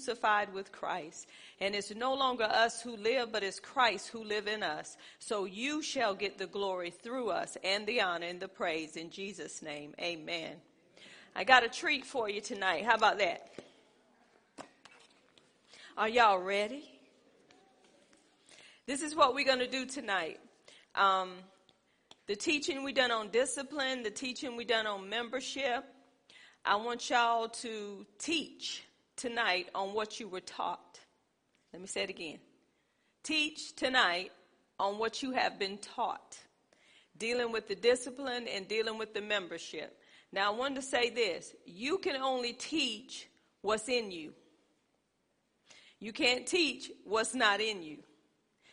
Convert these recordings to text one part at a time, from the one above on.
crucified with Christ. And it's no longer us who live, but it's Christ who live in us. So you shall get the glory through us and the honor and the praise in Jesus' name. Amen. I got a treat for you tonight. How about that? Are y'all ready? This is what we're going to do tonight. Um, the teaching we done on discipline, the teaching we done on membership. I want y'all to teach tonight on what you were taught. Let me say it again. Teach tonight on what you have been taught, dealing with the discipline and dealing with the membership. Now, I wanted to say this you can only teach what's in you, you can't teach what's not in you.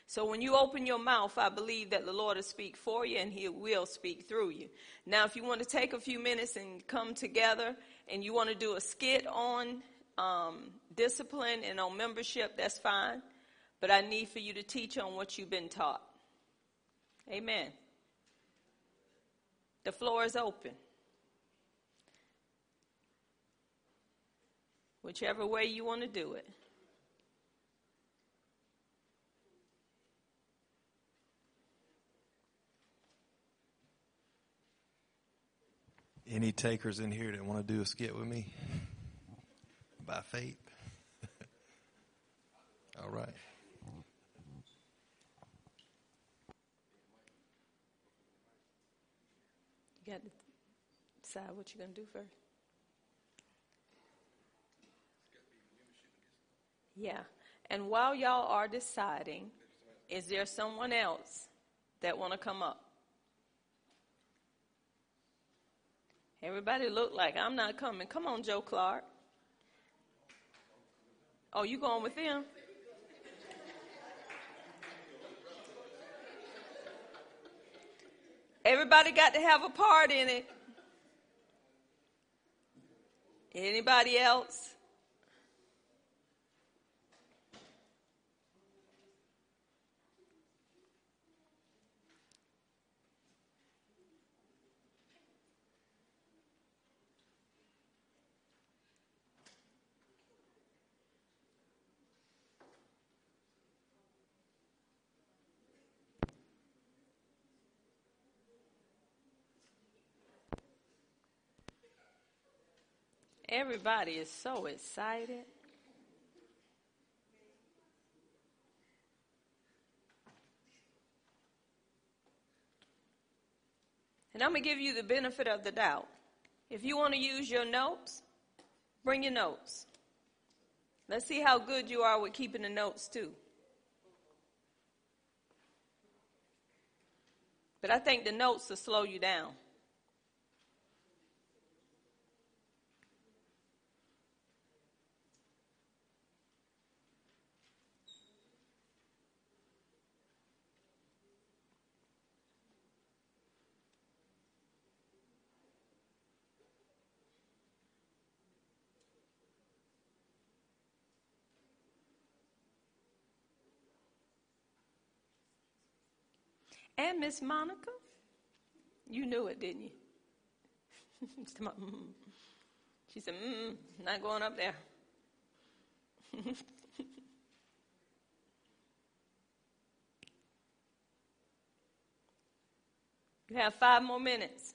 So when you open your mouth, I believe that the Lord will speak for you and he will speak through you. Now, if you want to take a few minutes and come together and you want to do a skit on um, discipline and on membership, that's fine. But I need for you to teach on what you've been taught. Amen. The floor is open. Whichever way you want to do it. Any takers in here that want to do a skit with me? By faith? All right. You got to decide what you're going to do first. Yeah. And while y'all are deciding, is there someone else that want to come up? Everybody look like I'm not coming. Come on, Joe Clark. Oh, you going with them? Everybody got to have a part in it. Anybody else? Everybody is so excited. And I'm going to give you the benefit of the doubt. If you want to use your notes, bring your notes. Let's see how good you are with keeping the notes, too. But I think the notes will slow you down. And Miss Monica, you knew it, didn't you? she said, mm, not going up there. you have five more minutes.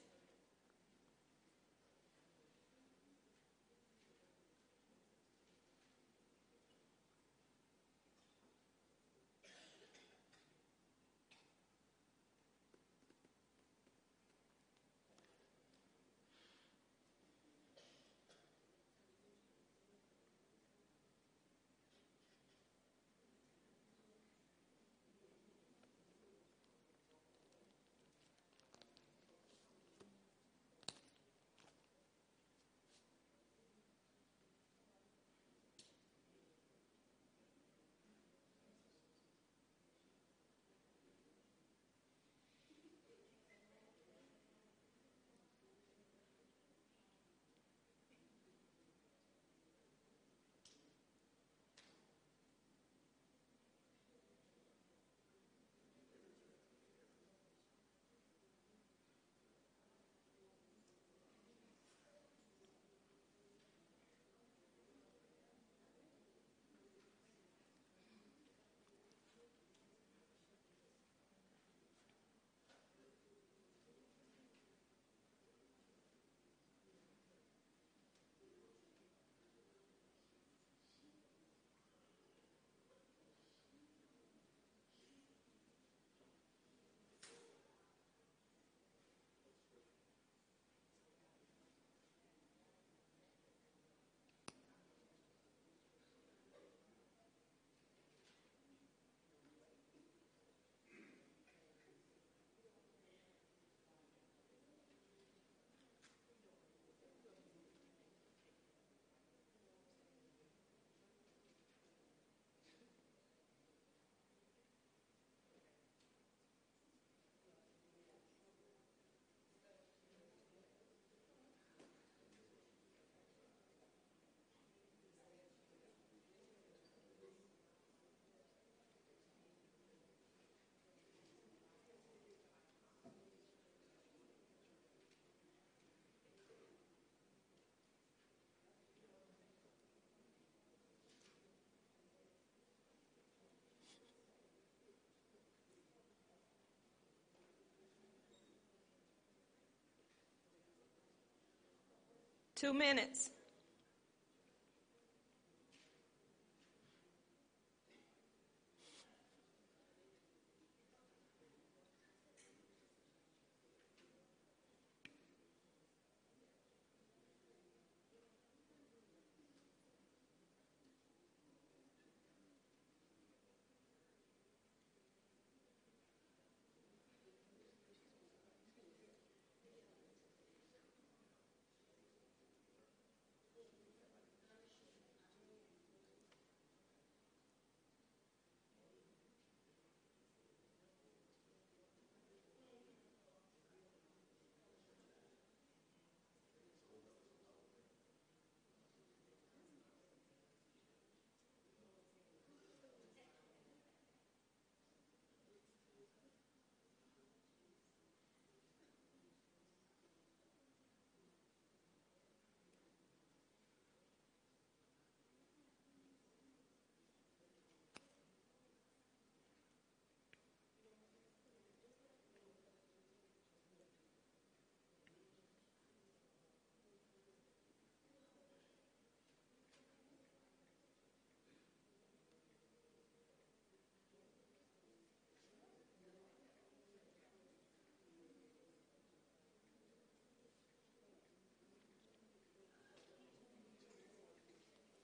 Two minutes.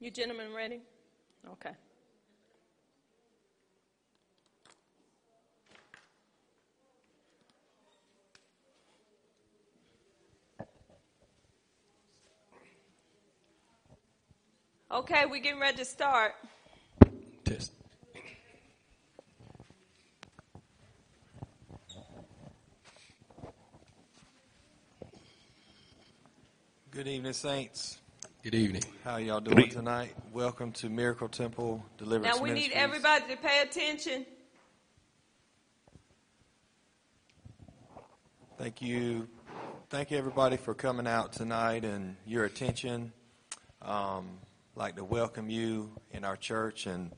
You gentlemen ready? Okay. Okay, we're getting ready to start. Test. Good evening, saints. Good evening. How y'all doing tonight? Welcome to Miracle Temple Deliverance Now we need everybody to pay attention. Thank you. Thank you, everybody, for coming out tonight and your attention. Um, like to welcome you in our church and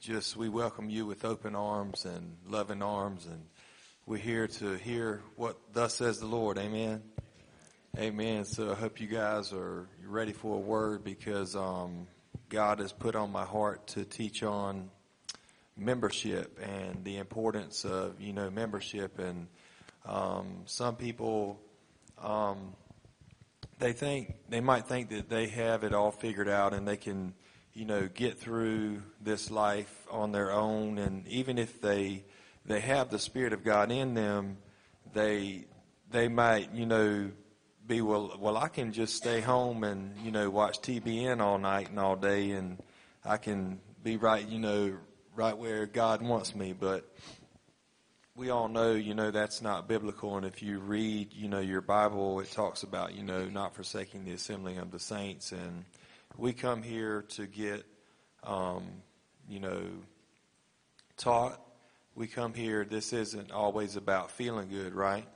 just we welcome you with open arms and loving arms and we're here to hear what thus says the Lord. Amen. Amen. So I hope you guys are ready for a word because um, God has put on my heart to teach on membership and the importance of you know membership. And um, some people um, they think they might think that they have it all figured out and they can you know get through this life on their own. And even if they they have the spirit of God in them they they might you know be well well I can just stay home and you know watch TBN all night and all day and I can be right you know right where God wants me but we all know, you know, that's not biblical. And if you read, you know, your Bible, it talks about, you know, not forsaking the assembling of the saints. And we come here to get, um, you know, taught. We come here, this isn't always about feeling good, right?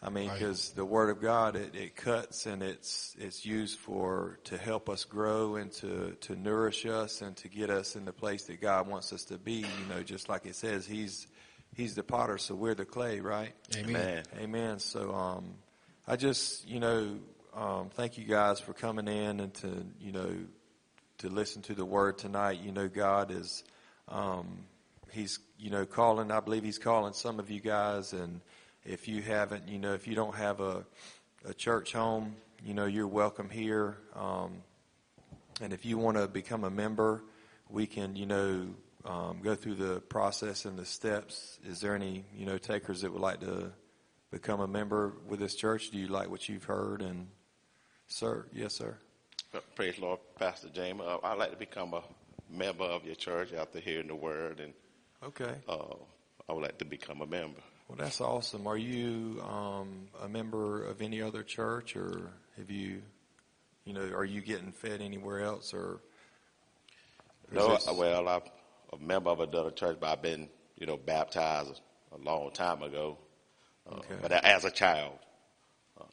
I mean, Right. because the Word of God, it, it cuts and it's it's used for to help us grow and to to nourish us and to get us in the place that God wants us to be. You know, just like it says, He's He's the potter, so we're the clay, right? Amen. Amen. So, um, I just, you know, um, thank you guys for coming in and to, you know, to listen to the word tonight. You know, God is, um, He's, you know, calling, I believe He's calling some of you guys. And if you haven't, you know, if you don't have a, a church home, you know, you're welcome here. Um, and if you want to become a member, we can, you know, um, go through the process and the steps. Is there any, you know, takers that would like to become a member with this church? Do you like what you've heard? And, sir, yes, sir. Praise the Lord, Pastor James. Uh, I'd like to become a member of your church after hearing the word, and Okay. uh, I would like to become a member. Well, that's awesome. Are you um, a member of any other church, or have you, you know, are you getting fed anywhere else, or? No, this- well, I'm a member of another church, but I've been, you know, baptized a long time ago. Uh, Okay. But as a child. Uh,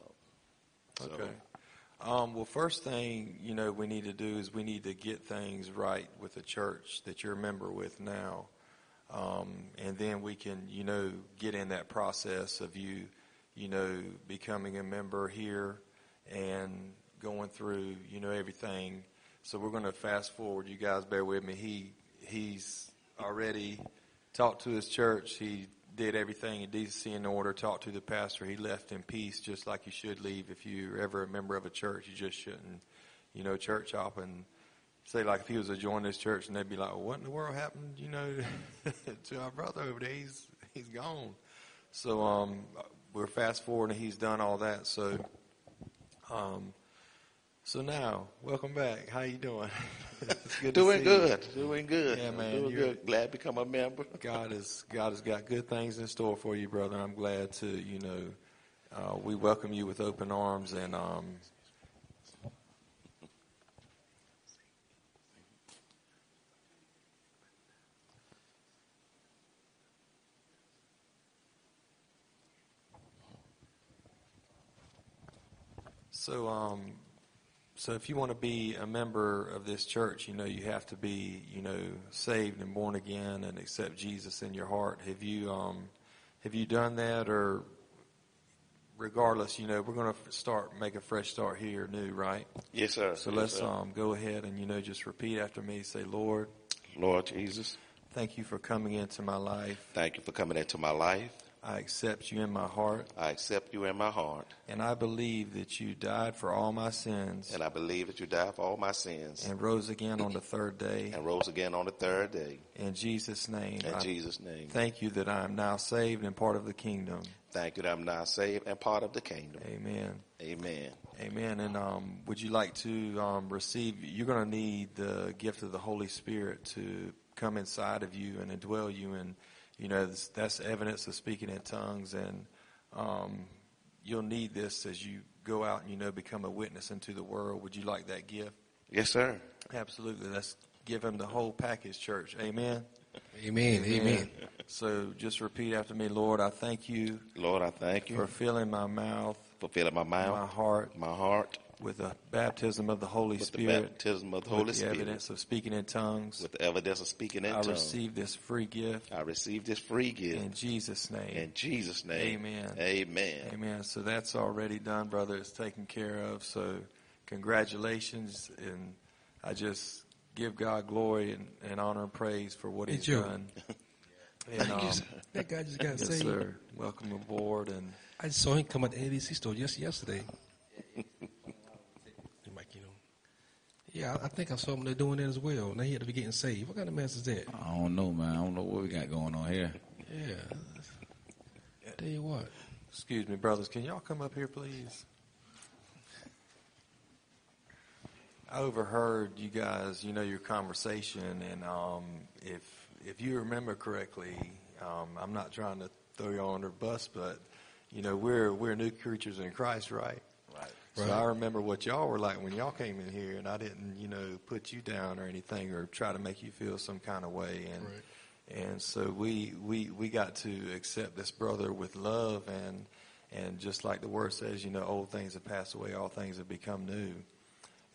so, Okay. Um, well, first thing you know we need to do is we need to get things right with the church that you're a member with now, um, and then we can you know get in that process of you, you know, becoming a member here, and going through, you know, everything. So we're going to fast forward. You guys bear with me. He he's already talked to his church. He did everything in decency and order. Talked to the pastor. He left in peace, just like you should leave. If you're ever a member of a church, you just shouldn't, you know, church hop and say like if he was to join this church and they'd be like, well, what in the world happened, you know, to our brother over there? He's he's gone. So um, we're fast forwarding. He's done all that. So um, so now, welcome back. How you doing? Good Doing good. Doing good. Yeah, man, Doing good. Glad to become a member. God has God has got good things in store for you, brother. I'm glad to you know uh, we welcome you with open arms and um, So, um, so if you want to be a member of this church, you know you have to be, you know, saved and born again and accept Jesus in your heart. Have you, um, have you done that, or regardless, you know, we're going to start make a fresh start here, new, right? Yes, sir. So Yes, let's sir. um, go ahead and you know just repeat after me. Say, Lord, Lord Jesus, thank you for coming into my life. thank you for coming into my life. I accept you in my heart, I accept you in my heart, and I believe that you died for all my sins and I believe that you died for all my sins and rose again on the third day. and rose again on the third day. In Jesus' name, In I Jesus' name. thank you that I am now saved and part of the kingdom. Thank you that I'm now saved and part of the kingdom. Amen. Amen. Amen. And um, would you like to um, receive? You're going to need the gift of the Holy Spirit to come inside of you and indwell you, and you know that's, that's evidence of speaking in tongues. And um, you'll need this as you go out and you know become a witness into the world. Would you like that gift? Yes, sir. Absolutely. Let's give him the whole package, church. Amen. Amen. Amen. So just repeat after me, Lord. I thank you Lord, I thank you for filling my mouth, for filling my mouth, my heart my heart with the baptism of the Holy with the baptism of the Holy with Holy the Spirit, evidence of speaking in tongues. with the evidence of speaking in I tongues. receive this free gift I receive this free gift in Jesus' name. in Jesus' name. Amen. Amen. Amen. So that's already done, brother. It's taken care of. So congratulations, and I just give God glory and, and honor and praise for what Hey, He's Joe. done. And, um, That guy just got yes, saved. sir. Welcome aboard, and I saw him come at the ABC store just yesterday. Hey, Mike, you know. Yeah, I I think I saw them. They're doing that as well. Now he had to be getting saved. What kind of mess is that? I don't know, man. I don't know what we got going on here. Yeah. I Tell you what. excuse me, brothers, can y'all come up here, please? I overheard you guys, you know, your conversation, and um, if if you remember correctly, um, I'm not trying to throw y'all under the bus, but you know, we're we're new creatures in Christ, right? Right. So I remember what y'all were like when y'all came in here, and I didn't, you know, put you down or anything, or try to make you feel some kind of way. And and so we we we got to accept this brother with love, and and just like the word says, you know, old things have passed away, all things have become new.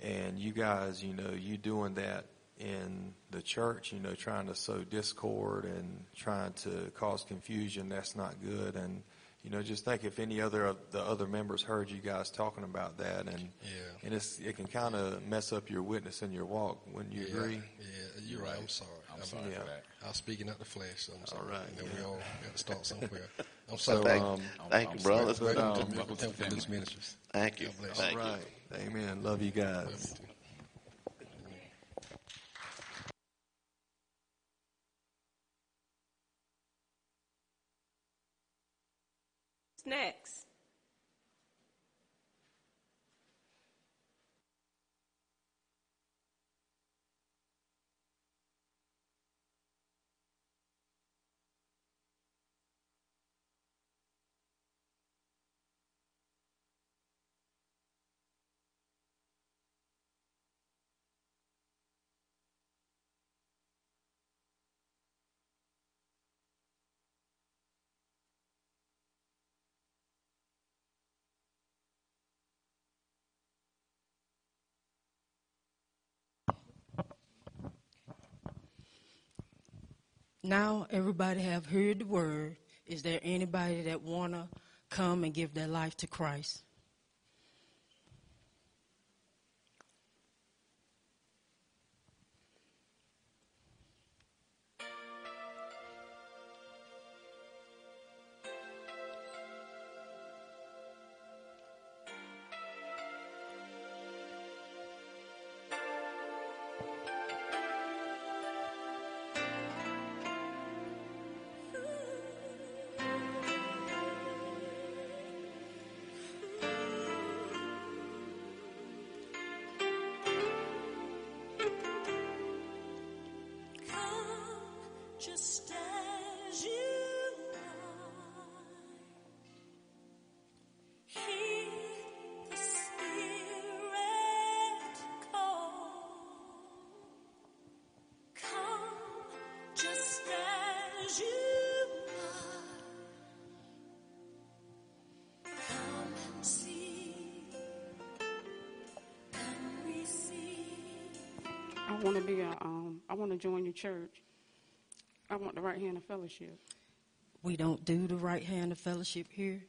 And you guys, you know, you doing that in the church, you know, trying to sow discord and trying to cause confusion. That's not good. And you know, just think if any other of the other members heard you guys talking about that, and Yeah. and it's it can kind of mess up your witness and your walk. Wouldn't you yeah, agree? Yeah, you're right. I'm sorry. I'm sorry yeah. for that. I was speaking out the flesh. So I'm sorry. All right, You know, we all got to start somewhere. I'm So, sorry. Thank, um, thank I'm you, sorry. brothers. Welcome um, to welcome to Temple family. Blues Ministries. Thank you. God bless Thank All you. right. Amen. Love you guys. Love you too. Now everybody have heard the word. Is there anybody that wanna come and give their life to Christ? Want to be a, um, I want to join your church. I want the right hand of fellowship. We don't do the right hand of fellowship here.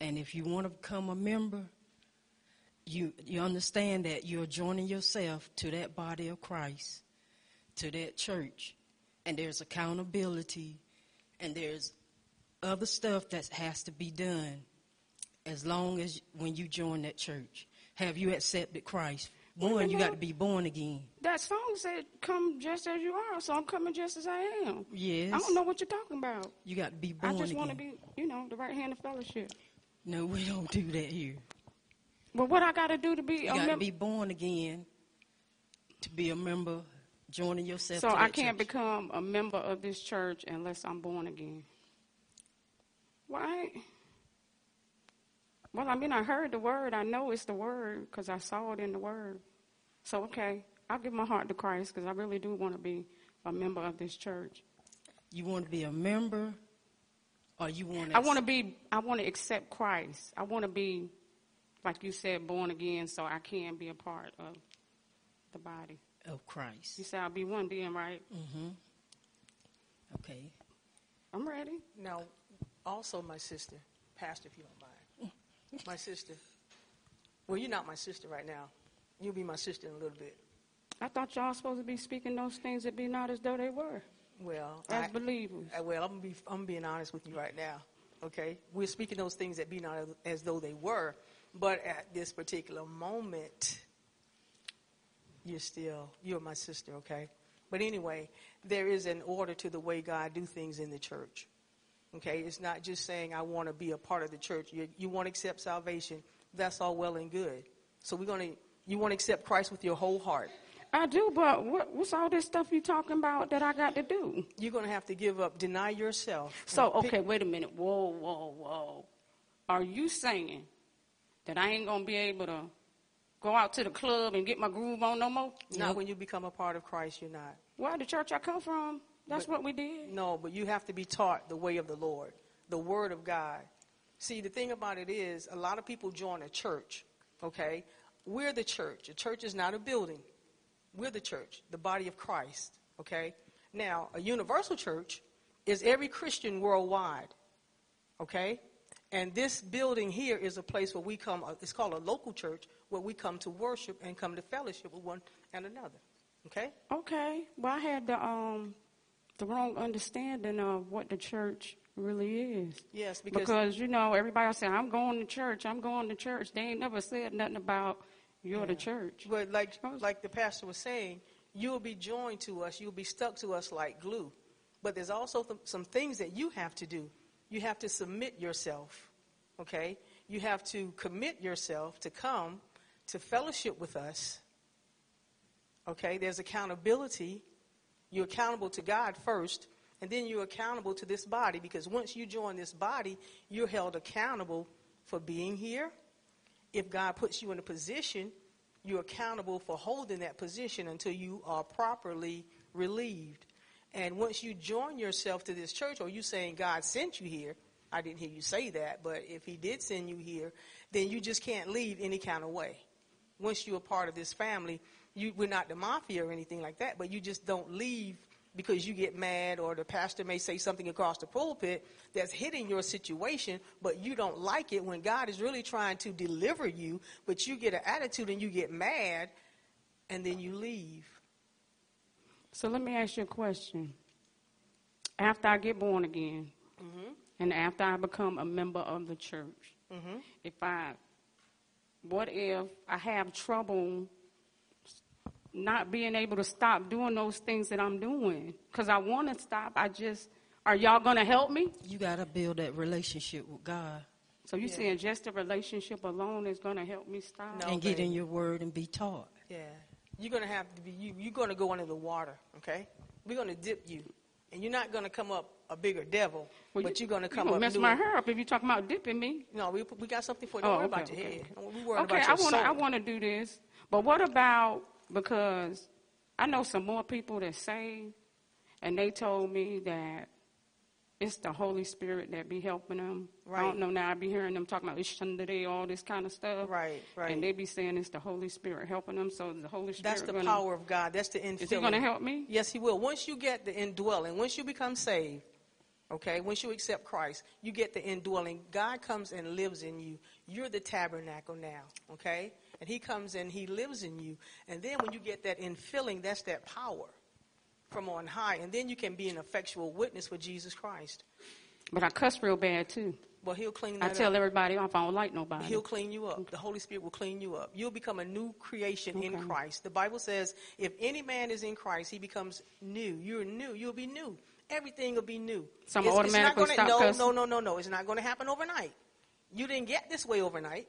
And if you want to become a member, you you understand that you're joining yourself to that body of Christ, to that church, and there's accountability, and there's other stuff that has to be done. As long as when you join that church, have you accepted Christ? One, you got to be born again. That song said, "Come just as you are," so I'm coming just as I am. Yes. I don't know what you're talking about. You got to be born. Again. I just want to be, you know, the right hand of fellowship. No, we don't do that here. Well, what I got to do to be You got to member? be born again to be a member, joining yourself. So I can't church. become a member of this church unless I'm born again. Why? Well, I mean, I heard the word. I know it's the word because I saw it in the word. So, okay, I'll give my heart to Christ because I really do want to be a member of this church. You want to be a member, or you want to? I want to be, I want to accept Christ. I want to be, like you said, born again so I can be a part of the body. of Christ. You said I'll be one then, right? Mm-hmm. Okay. I'm ready. Now, also my sister, Pastor, if you don't mind. My sister. Well, you're not my sister right now. You'll be my sister in a little bit. I thought y'all supposed to be speaking those things that be not as though they were. Well, As I- believers. I- well, I'm gonna be I'm being honest with you right now. Okay, we're speaking those things that be not as, as though they were, but at this particular moment, you're still you're my sister. Okay, but anyway, there is an order to the way God do things in the church. Okay, it's not just saying I want to be a part of the church. You, you want to accept salvation. That's all well and good. So we're gonna you want to accept Christ with your whole heart. I do, but what, what's all this stuff you talking about that I got to do? You're gonna have to give up, deny yourself. So, okay, wait a minute. Whoa, whoa, whoa. Are you saying that I ain't going to be able to go out to the club and get my groove on no more? Not when you become a part of Christ, you're not. Well, the church I come from, that's But- what we did. No, but you have to be taught the way of the Lord, the Word of God. See, the thing about it is, a lot of people join a church, okay? We're the church. A church is not a building. We're the church, the body of Christ, okay? Now, a universal church is every Christian worldwide, okay? And this building here is a place where we come, uh, it's called a local church, where we come to worship and come to fellowship with one and another, okay? Okay. Well, I had the, um, the wrong understanding of what the church really is. Yes, because, Because, you know, everybody say, I'm going to church, I'm going to church. They ain't never said nothing about you're the church. But like like the pastor was saying, you'll be joined to us. You'll be stuck to us like glue. But there's also th- some things that you have to do. You have to submit yourself. Okay? You have to commit yourself to come to fellowship with us. Okay? There's accountability. You're accountable to God first, and then you're accountable to this body because once you join this body, you're held accountable for being here. If God puts you in a position, you're accountable for holding that position until you are properly relieved. And once you join yourself to this church, or you saying God sent you here, I didn't hear you say that, but if He did send you here, then you just can't leave any kind of way. Once you're a part of this family, you, we're not the mafia or anything like that, but you just don't leave because you get mad or the pastor may say something across the pulpit that's hitting your situation, but you don't like it when God is really trying to deliver you, but you get an attitude and you get mad and then you leave. So let me ask you a question. After I get born again, and after I become a member of the church, hmm if I, what if I have trouble not being able to stop doing those things that I'm doing? Because I want to stop. I just, are y'all going to help me? You got to build that relationship with God So you Yeah. saying just a relationship alone is going to help me stop? No. and get in your word and be taught. Yeah. You're going to have to be, you, you're going to go under the water, okay? We're going to dip you. And you're not going to come up a bigger devil, Well, but you, you're going to you come gonna up mess doing- my hair up if you're talking about dipping me. No, we, we got something for you. Don't Oh, worry okay, about your okay, head. okay. We worried okay, about your I want to. I want to do this, but what about because I know some more people that say, and they told me that it's the Holy Spirit that be helping them. Right. I don't know now. I be hearing them talking about Ishandade, all this kind of stuff. Right, right. And they be saying it's the Holy Spirit helping them. So the Holy Spirit. That's the gonna, power of God. That's the infilling. Is he going to help me? Yes, he will. Once you get the indwelling, once you become saved, okay, once you accept Christ, you get the indwelling. God comes and lives in you. You're the tabernacle now, okay? And he comes and he lives in you. And then when you get that infilling, that's that power from on high. And then you can be an effectual witness for Jesus Christ. But I cuss real bad too. Well, he'll clean I tell up. everybody off. I don't like nobody. He'll clean you up. The Holy Spirit will clean you up. You'll become a new creation in Christ. The Bible says, if any man is in Christ, he becomes new. You're new. You'll be new. Everything will be new. So I'm It's- it's not gonna- stop no, cussing? no, no, no, no. It's not going to happen overnight. You didn't get this way overnight.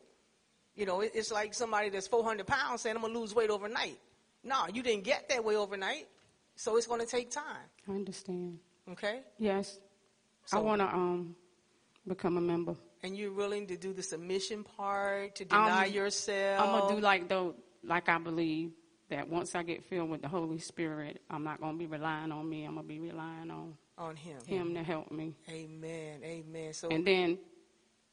You know, it- it's like somebody that's 400 pounds saying, I'm going to lose weight overnight. No, you didn't get that way overnight. So it's going to take time. I understand. Okay? Yes. I want to um become a member. And you're willing to do the submission part, to deny Um, yourself. I'm gonna do like though, like I believe that once I get filled with the Holy Spirit, I'm not gonna be relying on me. I'm gonna be relying on on him. Him to help me, Amen. Amen. So and then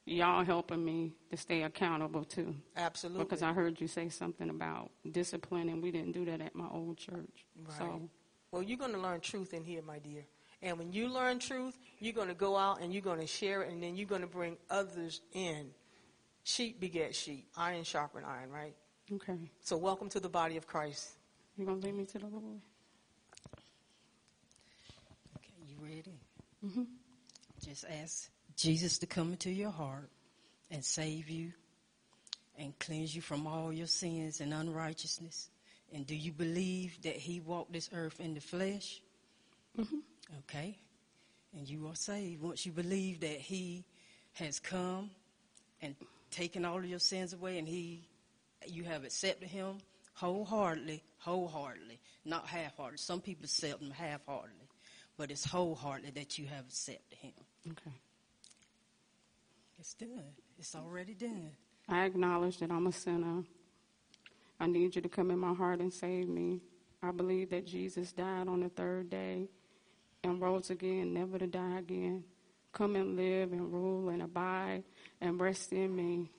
y'all helping me to stay accountable too. absolutely. Because I heard you say something about discipline, and we didn't do that at my old church. Right. So Well, you're going to learn truth in here, my dear. And when you learn truth, you're going to go out and you're going to share it, and then you're going to bring others in. Sheep beget sheep, iron sharpen iron, right? Okay, So welcome to the body of Christ. you gonna lead me to the Lord? Okay, you ready? Mhm. Just ask Jesus to come into your heart and save you and cleanse you from all your sins and unrighteousness. And do you believe that He walked this earth in the flesh? Mhm. Okay. And you are saved once you believe that He has come and taken all of your sins away and He you have accepted Him wholeheartedly, wholeheartedly, not half-hearted. Some people accept Him half-heartedly, but it's wholeheartedly that you have accepted Him. Okay. It's done. It's already done. I acknowledge that I'm a sinner. I need you to come in my heart and save me. I believe that Jesus died on the third day and rose again, never to die again. Come and live and rule and abide and rest in me.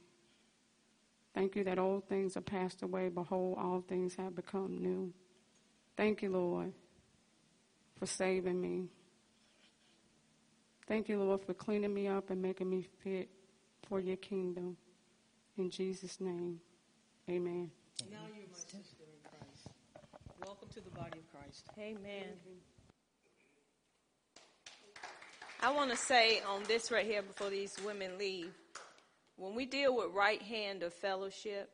Thank you that old things are passed away. Behold, all things have become new. Thank you, Lord, for saving me. Thank you, Lord, for cleaning me up and making me fit for your kingdom. In Jesus' name, amen. Now you're my sister in Christ. Welcome to the body of Christ. Amen. I want to say on this right here before these women leave, when we deal with right hand of fellowship,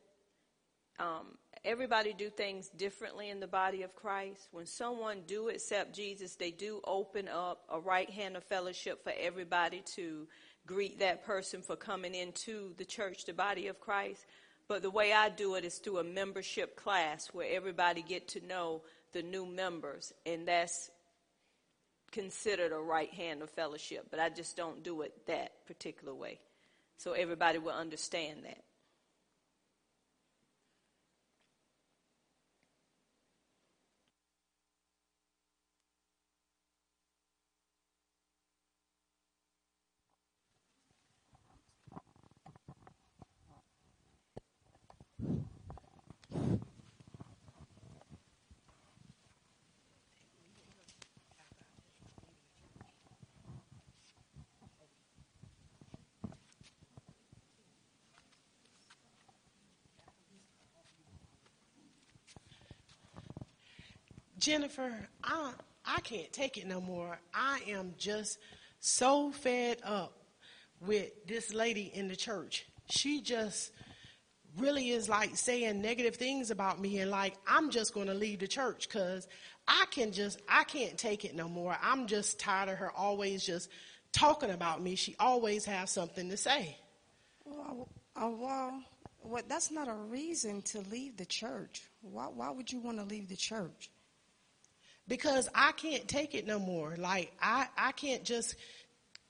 um, everybody do things differently in the body of Christ. When someone do accept Jesus, they do open up a right hand of fellowship for everybody to greet that person for coming into the church, the body of Christ. But the way I do it is through a membership class where everybody get to know the new members, and that's considered a right hand of fellowship. But I just don't do it that particular way, so everybody will understand that. Jennifer, I I can't take it no more. I am just so fed up with this lady in the church. She just really is like saying negative things about me and like I'm just going to leave the church cuz I can just I can't take it no more. I'm just tired of her always just talking about me. She always has something to say. Well, uh, well, well, that's not a reason to leave the church. Why, why would you want to leave the church? Because I can't take it no more. Like I, I can't just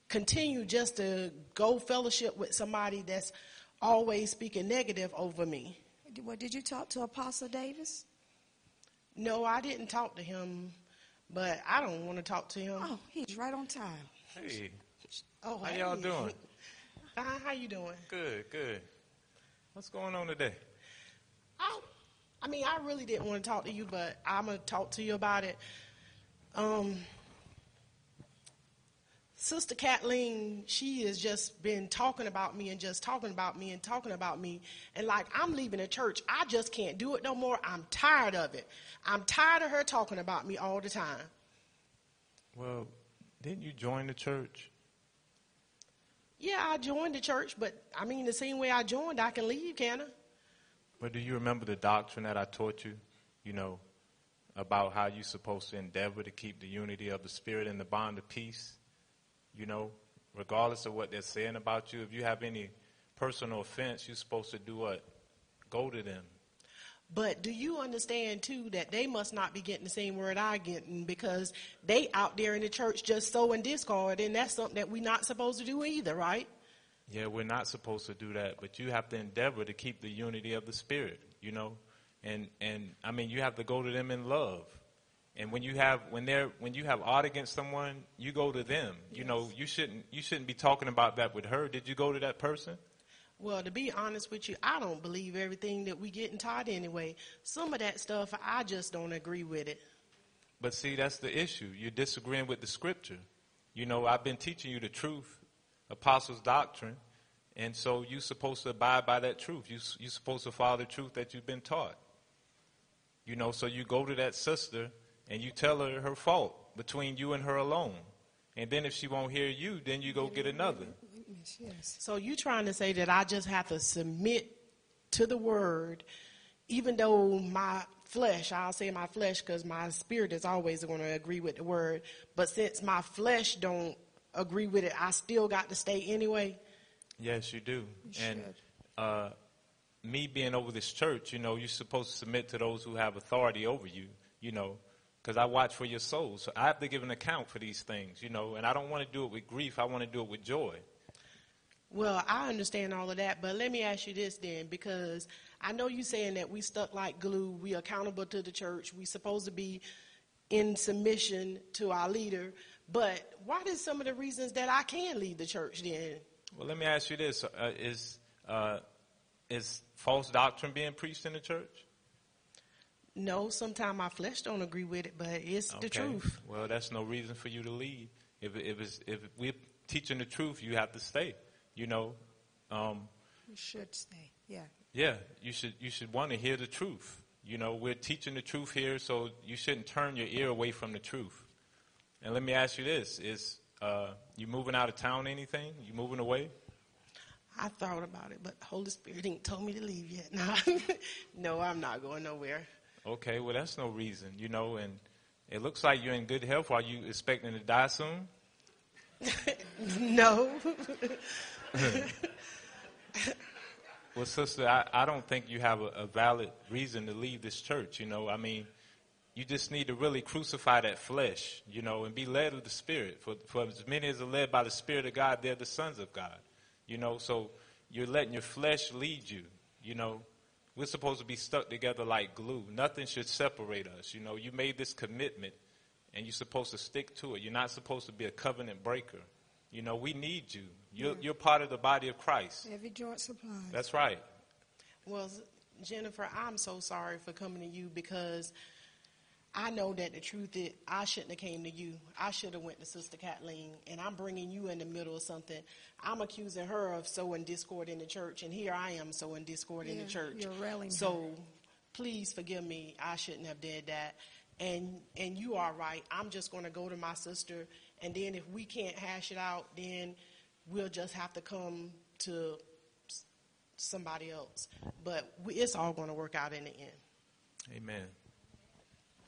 continue just to go fellowship with somebody that's always speaking negative over me. Well, did you talk to Apostle Davis? No, I didn't talk to him, but I don't want to talk to him. Oh, he's right on time. Hey, Oh, how y'all doing? Fine, how you doing? Good, good. What's going on today? I, I mean, I really didn't want to talk to you, but I'm gonna talk to you about it. Um, Sister Kathleen, she has just been talking about me and just talking about me and talking about me. And like, I'm leaving the church. I just can't do it no more. I'm tired of it. I'm tired of her talking about me all the time. Well, didn't you join the church? Yeah, I joined the church, but I mean, the same way I joined, I can leave, can I? But do you remember the doctrine that I taught you? You know, about how you're supposed to endeavor to keep the unity of the spirit and the bond of peace? You know, regardless of what they're saying about you, if you have any personal offense, you're supposed to do what? Go to them. But do you understand too that they must not be getting the same word I getting because they out there in the church just sowing discord, and that's something that we're not supposed to do either, right? Yeah, we're not supposed to do that, but you have to endeavor to keep the unity of the spirit, you know? And and I mean, you have to go to them in love. And when you have when they're when you have odd against someone, you go to them. You know, you shouldn't you shouldn't be talking about that with her. Did you go to that person? Well, to be honest with you, I don't believe everything that we getting taught anyway. Some of that stuff, I just don't agree with it. But see, that's the issue. You're disagreeing with the scripture. You know, I've been teaching you the truth, apostles' doctrine, and so you're supposed to abide by that truth. You, you're supposed to follow the truth that you've been taught. You know, so you go to that sister and you tell her her fault between you and her alone. And then if she won't hear you, then you go get another. Yes. So you trying to say that I just have to submit to the word, even though my flesh, I'll say my flesh because my spirit is always going to agree with the word. But since my flesh don't agree with it, I still got to stay anyway. Yes, you do. You and uh, me being over this church, you know, you're supposed to submit to those who have authority over you, you know, because I watch for your souls. So I have to give an account for these things, you know, and I don't want to do it with grief. I want to do it with joy. Well, I understand all of that, but let me ask you this then, because I know you saying that we stuck like glue, we accountable to the church, we supposed to be in submission to our leader, but what is some of the reasons that I can leave the church then? Well, let me ask you this: uh, Is uh, is false doctrine being preached in the church? No, sometimes my flesh don't agree with it, but it's the Okay. truth. Well, that's no reason for you to leave. If if it's, if we're teaching the truth, you have to stay. You know, um, You should stay. Yeah. yeah, you should you should want to hear the truth. You know, we're teaching the truth here, so you shouldn't turn your ear away from the truth. And let me ask you this: Is uh, you moving out of town? Anything? You moving away? I thought about it, but the Holy Spirit ain't told me to leave yet. No, no, I'm not going nowhere. Okay, well that's no reason, you know. And it looks like you're in good health. Are you expecting to die soon? no. Well, sister, I, I don't think you have a, a valid reason to leave this church. You know, I mean, you just need to really crucify that flesh, you know, and be led of the Spirit. For, for as many as are led by the Spirit of God, they're the sons of God. You know, so you're letting your flesh lead you. You know, we're supposed to be stuck together like glue. Nothing should separate us. You know, you made this commitment, and you're supposed to stick to it. You're not supposed to be a covenant breaker. You know, we need you. You're, you're part of the body of Christ. Every joint supplies. That's right. Well, Jennifer, I'm so sorry for coming to you because I know that the truth is I shouldn't have came to you. I should have went to Sister Kathleen, and I'm bringing you in the middle of something. I'm accusing her of sowing discord in the church, and here I am sowing discord in the church. you're railing so her. please forgive me. I shouldn't have did that. And and you are right. I'm just going to go to my sister, and then if we can't hash it out, then we'll just have to come to somebody else. But we, it's all going to work out in the end. Amen.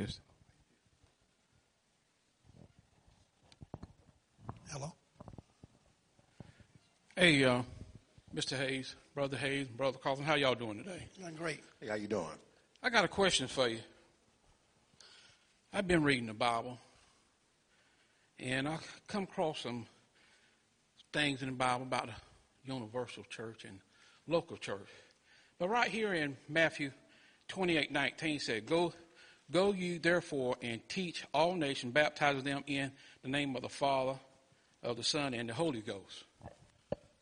Test. Hello. Hey, uh, Mr. Hayes, Brother Hayes, Brother Coughlin, how y'all doing today? Doing great. Hey, how you doing? I got a question for you. I've been reading the Bible, and I come across some things in the Bible about the universal church and local church. But right here in Matthew 28, 19 said, Go, go you therefore and teach all nations, baptizing them in the name of the Father, of the Son, and the Holy Ghost.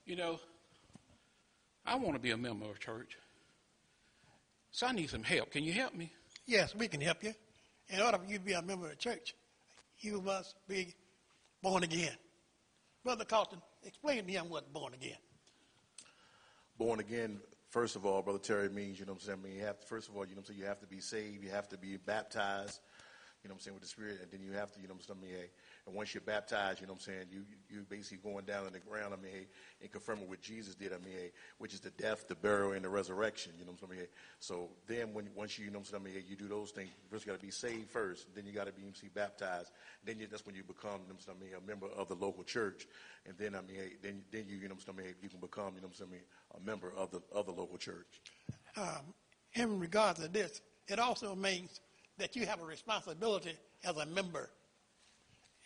You know, I want to be a member of a church. So I need some help. Can you help me? Yes, we can help you. In order for you to be a member of the church, you must be born again. Brother Carlton, explain to him what born again. Born again, first of all, Brother Terry means, you know what I'm saying? I mean, you have to, first of all, you know what I'm saying? You have to be saved. You have to be baptized, you know what I'm saying, with the Spirit. And then you have to, you know what I'm saying? I mean, and once you're baptized, you know what I'm saying? You, you basically going down in the ground, I mean, and confirming what Jesus did, I mean, which is the death, the burial, and the resurrection, you know what I'm saying? So then when, once you, you know what I'm saying? I mean, you do those things, first you got to be saved first. Then you got to be, see, baptized. Then you, that's when you become, you know what I'm saying? Mean, a member of the local church. And then, I mean, then, then you, you know what I'm saying? You can become, you know what I'm saying? A member of the, of the local church. Um, in regards to this, it also means that you have a responsibility as a member.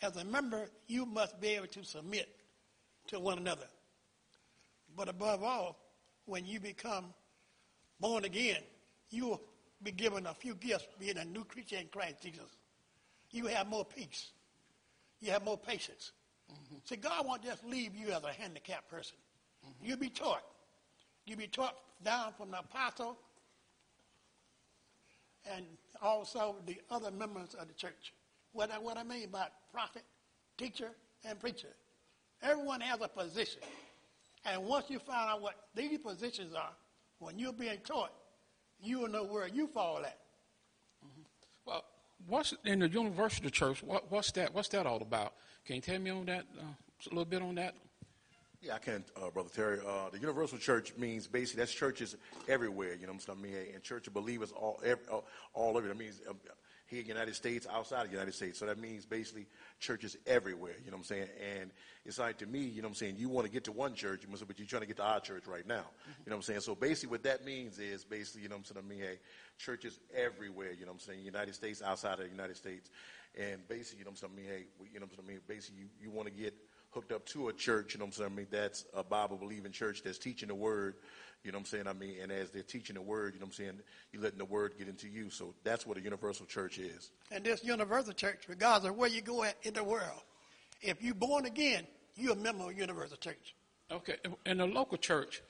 As a member, you must be able to submit to one another. But above all, when you become born again, you will be given a few gifts, being a new creature in Christ Jesus. You have more peace. You have more patience. Mm-hmm. See, God won't just leave you as a handicapped person. Mm-hmm. You'll be taught. You'll be taught down from the apostle and also the other members of the church. What I, what I mean by prophet, teacher, and preacher. Everyone has a position. And once you find out what these positions are, when you're being taught, you will know where you fall at. Well, what's in the Universal Church? What, what's that? What's that all about? Can you tell me on that uh, a little bit on that? Yeah, I can, uh, Brother Terry. Uh, the universal church means basically that's churches everywhere. You know what I'm saying? I mean, and church of believers all every, all, all over. That means um, here in the United States, outside of the United States. So that means basically churches everywhere. You know what I'm saying? And it's like to me, you know what I'm saying? You want to get to one church, but you're trying to get to our church right now. You know what I'm saying? So basically, what that means is basically, you know what I'm saying? I mean, hey, churches everywhere. You know what I'm saying? United States, outside of the United States, and basically, you know what I'm saying? I mean, hey, you know what I'm saying? Basically, you, you want to get hooked up to a church, you know what I'm saying? I mean, that's a Bible believing church that's teaching the word, you know what I'm saying? I mean, and as they're teaching the word, you know what I'm saying? You're letting the word get into you. So that's what a universal church is. And this universal church, regardless of where you go at in the world, if you're born again, you're a member of a universal church. Okay, in the local church,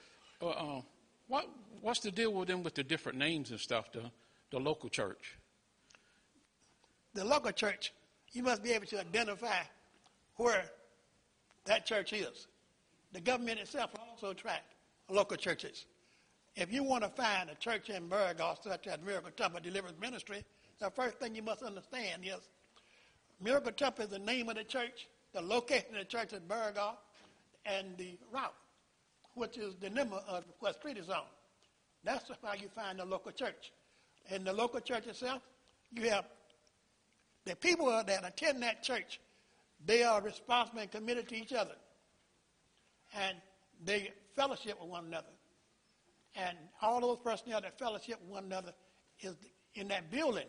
uh, uh, what what's the deal with them with the different names and stuff? The the local church. The local church, you must be able to identify where that church is. The government itself also track local churches. If you want to find a church in Burgos such as Miracle Temple Deliverance Ministry, the first thing you must understand is Miracle Temple is the name of the church, the location of the church is Burgos, and the route, which is the number of what street on. That's how you find the local church. In the local church itself, you have the people that attend that church, they are responsible and committed to each other. And they fellowship with one another. And all those personnel that fellowship with one another is in that building.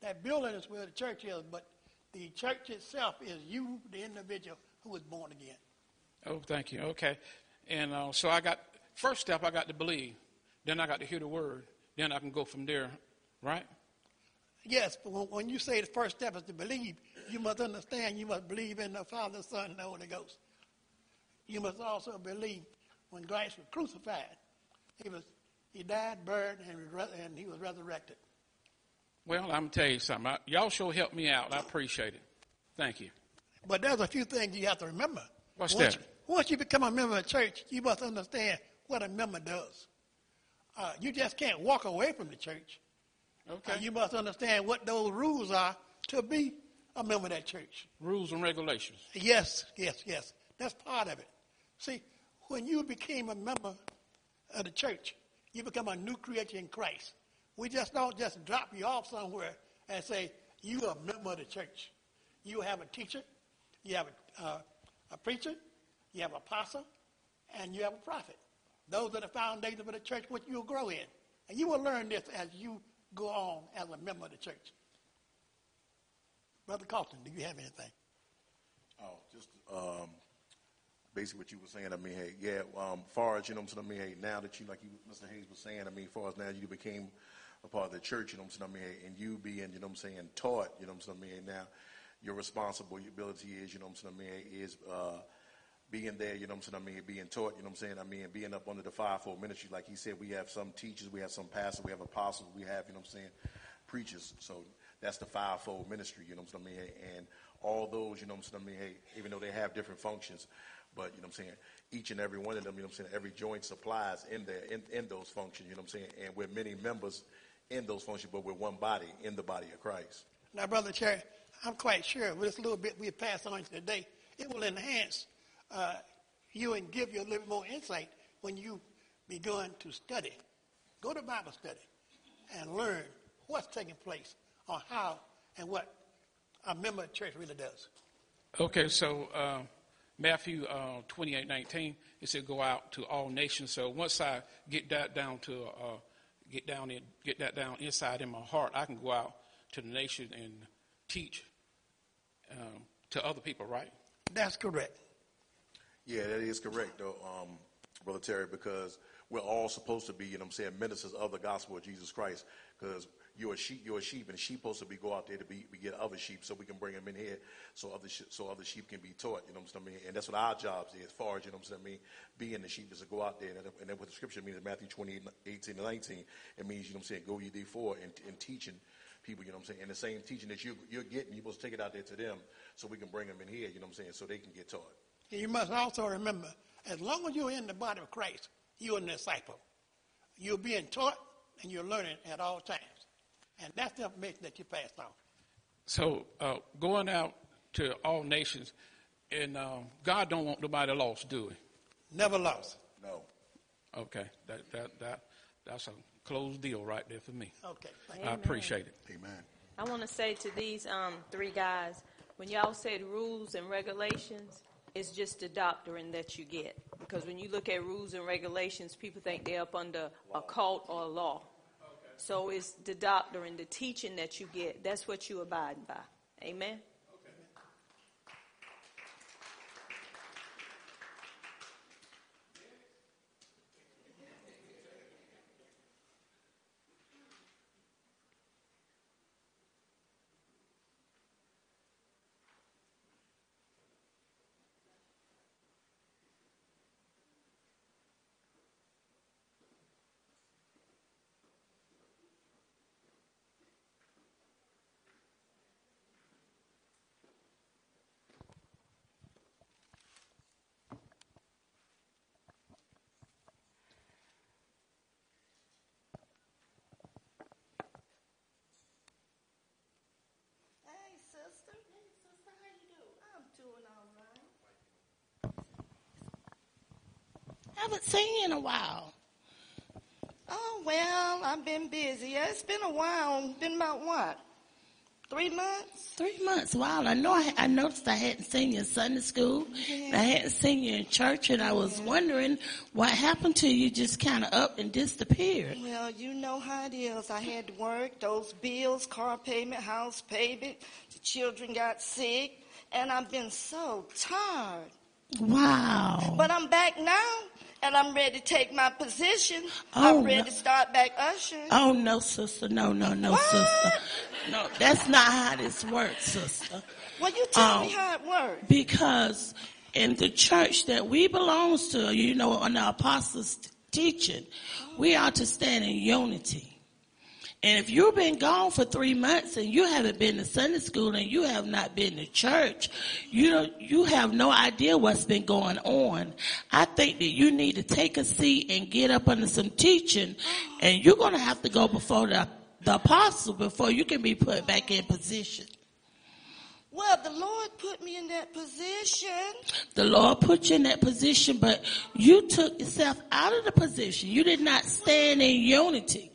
That building is where the church is, but the church itself is you, the individual who was born again. Oh, thank you. Okay, and uh, so I got first step. I got to believe. Then I got to hear the word. Then I can go from there, right? Yes, but when, when you say the first step is to believe, you must understand you must believe in the Father, Son, and the Holy Ghost. You must also believe when Christ was crucified, he was he died, buried, and, and he was resurrected. Well, I'm gonna tell you something. I, y'all sure helped me out. I appreciate it. Thank you. But there's a few things you have to remember. What's once that? You, once you become a member of a church, you must understand what a member does. Uh, you just can't walk away from the church. Okay. Uh, you must understand what those rules are to be a member of that church. Rules and regulations. Yes, yes, yes. That's part of it. See, when you became a member of the church, you become a new creature in Christ. We just don't just drop you off somewhere and say, you are a member of the church. You have a teacher, you have a, uh, a preacher, you have a apostle, and you have a prophet. Those are the foundations of the church which you'll grow in. And you will learn this as you go on as a member of the church. Brother Carlton, do you have anything? Oh, just um, basically what you were saying. I mean, hey, yeah. Um, far as you know, what saying, mean, hey, now that you like you, Mr. Hayes was saying, I mean, far as now you became a part of the church, you know, what I'm saying, mean, hey, and you being, you know, what I'm saying, taught, you know, what I'm saying, I mean, now your ability is, you know, what I'm saying, I mean, hey, is uh, being there, you know, what I'm saying, I mean, being taught, you know, what I'm saying, I mean, being up under the fivefold ministry, like he said, we have some teachers, we have some pastors, we have apostles, we have, you know, what I'm saying, preachers. So that's the fivefold ministry, you know what I'm saying? And all those, you know what I'm saying? Even though they have different functions, but you know what I'm saying? Each and every one of them, you know what I'm saying? Every joint supplies in there, in, in those functions, you know what I'm saying? And we're many members in those functions, but we're one body in the body of Christ. Now, Brother Cherry, I'm quite sure with this little bit we pass on today, it will enhance uh, you and give you a little more insight when you begin to study. Go to Bible study and learn what's taking place or how and what a member of church really does. Okay, so uh, Matthew uh, 28 19, it said, Go out to all nations. So once I get that down to, uh, get down in, get that down inside in my heart, I can go out to the nation and teach um, to other people, right? That's correct. Yeah, that is correct, though, um, Brother Terry, because we're all supposed to be, you know what I'm saying, ministers of the gospel of Jesus Christ. Because you're a sheep, you're a sheep, and the sheep supposed to be go out there to be, we get other sheep so we can bring them in here so other, sh- so other sheep can be taught, you know what I'm saying? And that's what our jobs is, as far as, you know what I'm saying, mean, being the sheep is to go out there. And, and then what the scripture means in Matthew 28, 18 and 19, it means, you know what I'm saying, go ye therefore and, and teaching people, you know what I'm saying? And the same teaching that you, you're getting, you're supposed to take it out there to them so we can bring them in here, you know what I'm saying, so they can get taught. You must also remember, as long as you're in the body of Christ, you're a disciple. You're being taught and you're learning at all times. And that's the information that you pass on. So uh, going out to all nations, and um, God don't want nobody lost, do he? Never lost. No. Okay, that that that that's a closed deal right there for me. Okay, thank I appreciate it. Amen. I want to say to these um, three guys, when y'all said rules and regulations, it's just the doctrine that you get. Because when you look at rules and regulations, people think they're up under a cult or a law. So it's the doctrine, the teaching that you get. That's what you abide by. Amen. Haven't seen you in a while. Oh, well, I've been busy. Yeah, It's been a while. Been about what? Three months? Three months. Wow. I know. I, I noticed I hadn't seen you in Sunday school. and I hadn't seen you in church, and I was wondering what happened to you. Just kind of up and disappeared. Well, you know how it is. I had to work, those bills, car payment, house payment, the children got sick, and I've been so tired. Wow. But I'm back now, and I'm ready to take my position. Oh, I'm ready no. to start back ushering. Oh no, sister. No, no, no, sister. No, that's not how this works, sister. Well, you tell me Um, how it works. Because in the church that we belongs to, you know, on the apostles' teaching, we are to stand in unity. And if you've been gone for three months and you haven't been to Sunday school and you have not been to church, you you have no idea what's been going on. I think that you need to take a seat and get up under some teaching and you're going to have to go before the, the apostle before you can be put back in position. Well, the Lord put me in that position. The Lord put you in that position, but you took yourself out of the position. You did not stand in unity.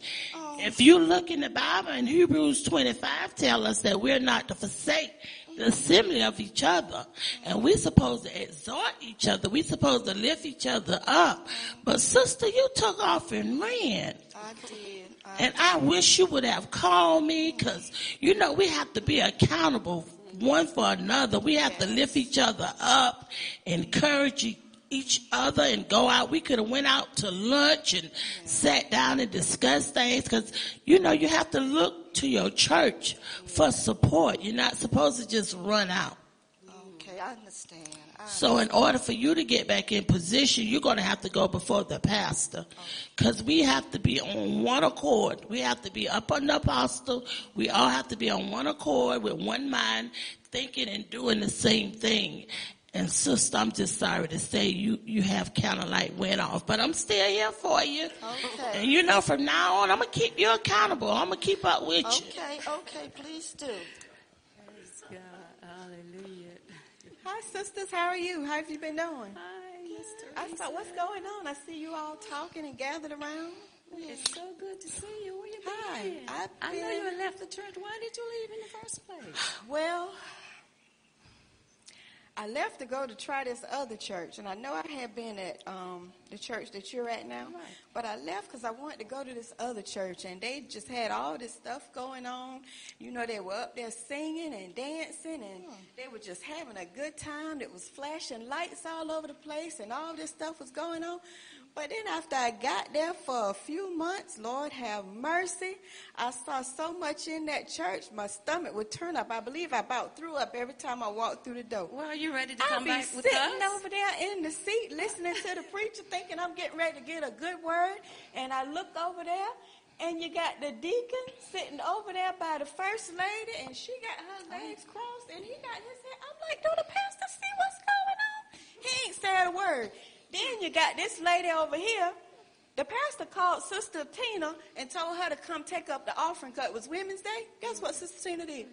If you look in the Bible in Hebrews 25 tell us that we're not to forsake the assembly of each other. And we're supposed to exhort each other. We're supposed to lift each other up. But sister, you took off and ran. I did. I And I wish you would have called me because, you know, we have to be accountable one for another. We have to lift each other up, encourage e- each other and go out. We could have went out to lunch and sat down and discussed things because, you know, you have to look to your church for support. You're not supposed to just run out. Okay, I understand. I So in order for you to get back in position, you're going to have to go before the pastor. Cause we have to be on one accord. We have to be up on the apostle. We all have to be on one accord with one mind, thinking and doing the same thing. And sister, I'm just sorry to say you, you have kind of like went off, but I'm still here for you. Okay. And you know, from now on, I'm going to keep you accountable. I'm going to keep up with you. Okay, okay, please do. Praise God. Hallelujah. Hi, sisters. How are you? How have you been doing? Hi, Miss I thought, what's going on? I see you all talking and gathered around. It's so good to see you. Where you been? Hi. I've I know you had left the church. Why did you leave in the first place? Well, I left to go to try this other church, and I know I had been at um, the church that you're at now, but I left because I wanted to go to this other church, and they just had all this stuff going on. You know, they were up there singing and dancing, and they were just having a good time. It was flashing lights all over the place, and all this stuff was going on. But then after I got there for a few months, Lord have mercy, I saw so much in that church, my stomach would turn up. I believe I about threw up every time I walked through the door. Well, are you ready to I'd come back with sitting us? over there in the seat listening to the preacher thinking I'm getting ready to get a good word. And I look over there and you got the deacon sitting over there by the first lady and she got her oh. legs crossed and he got his head. I'm like, do the pastor see what's going on? He ain't said a word. Then you got this lady over here. The pastor called Sister Tina and told her to come take up the offering because it was Women's Day. Guess what Sister Tina did?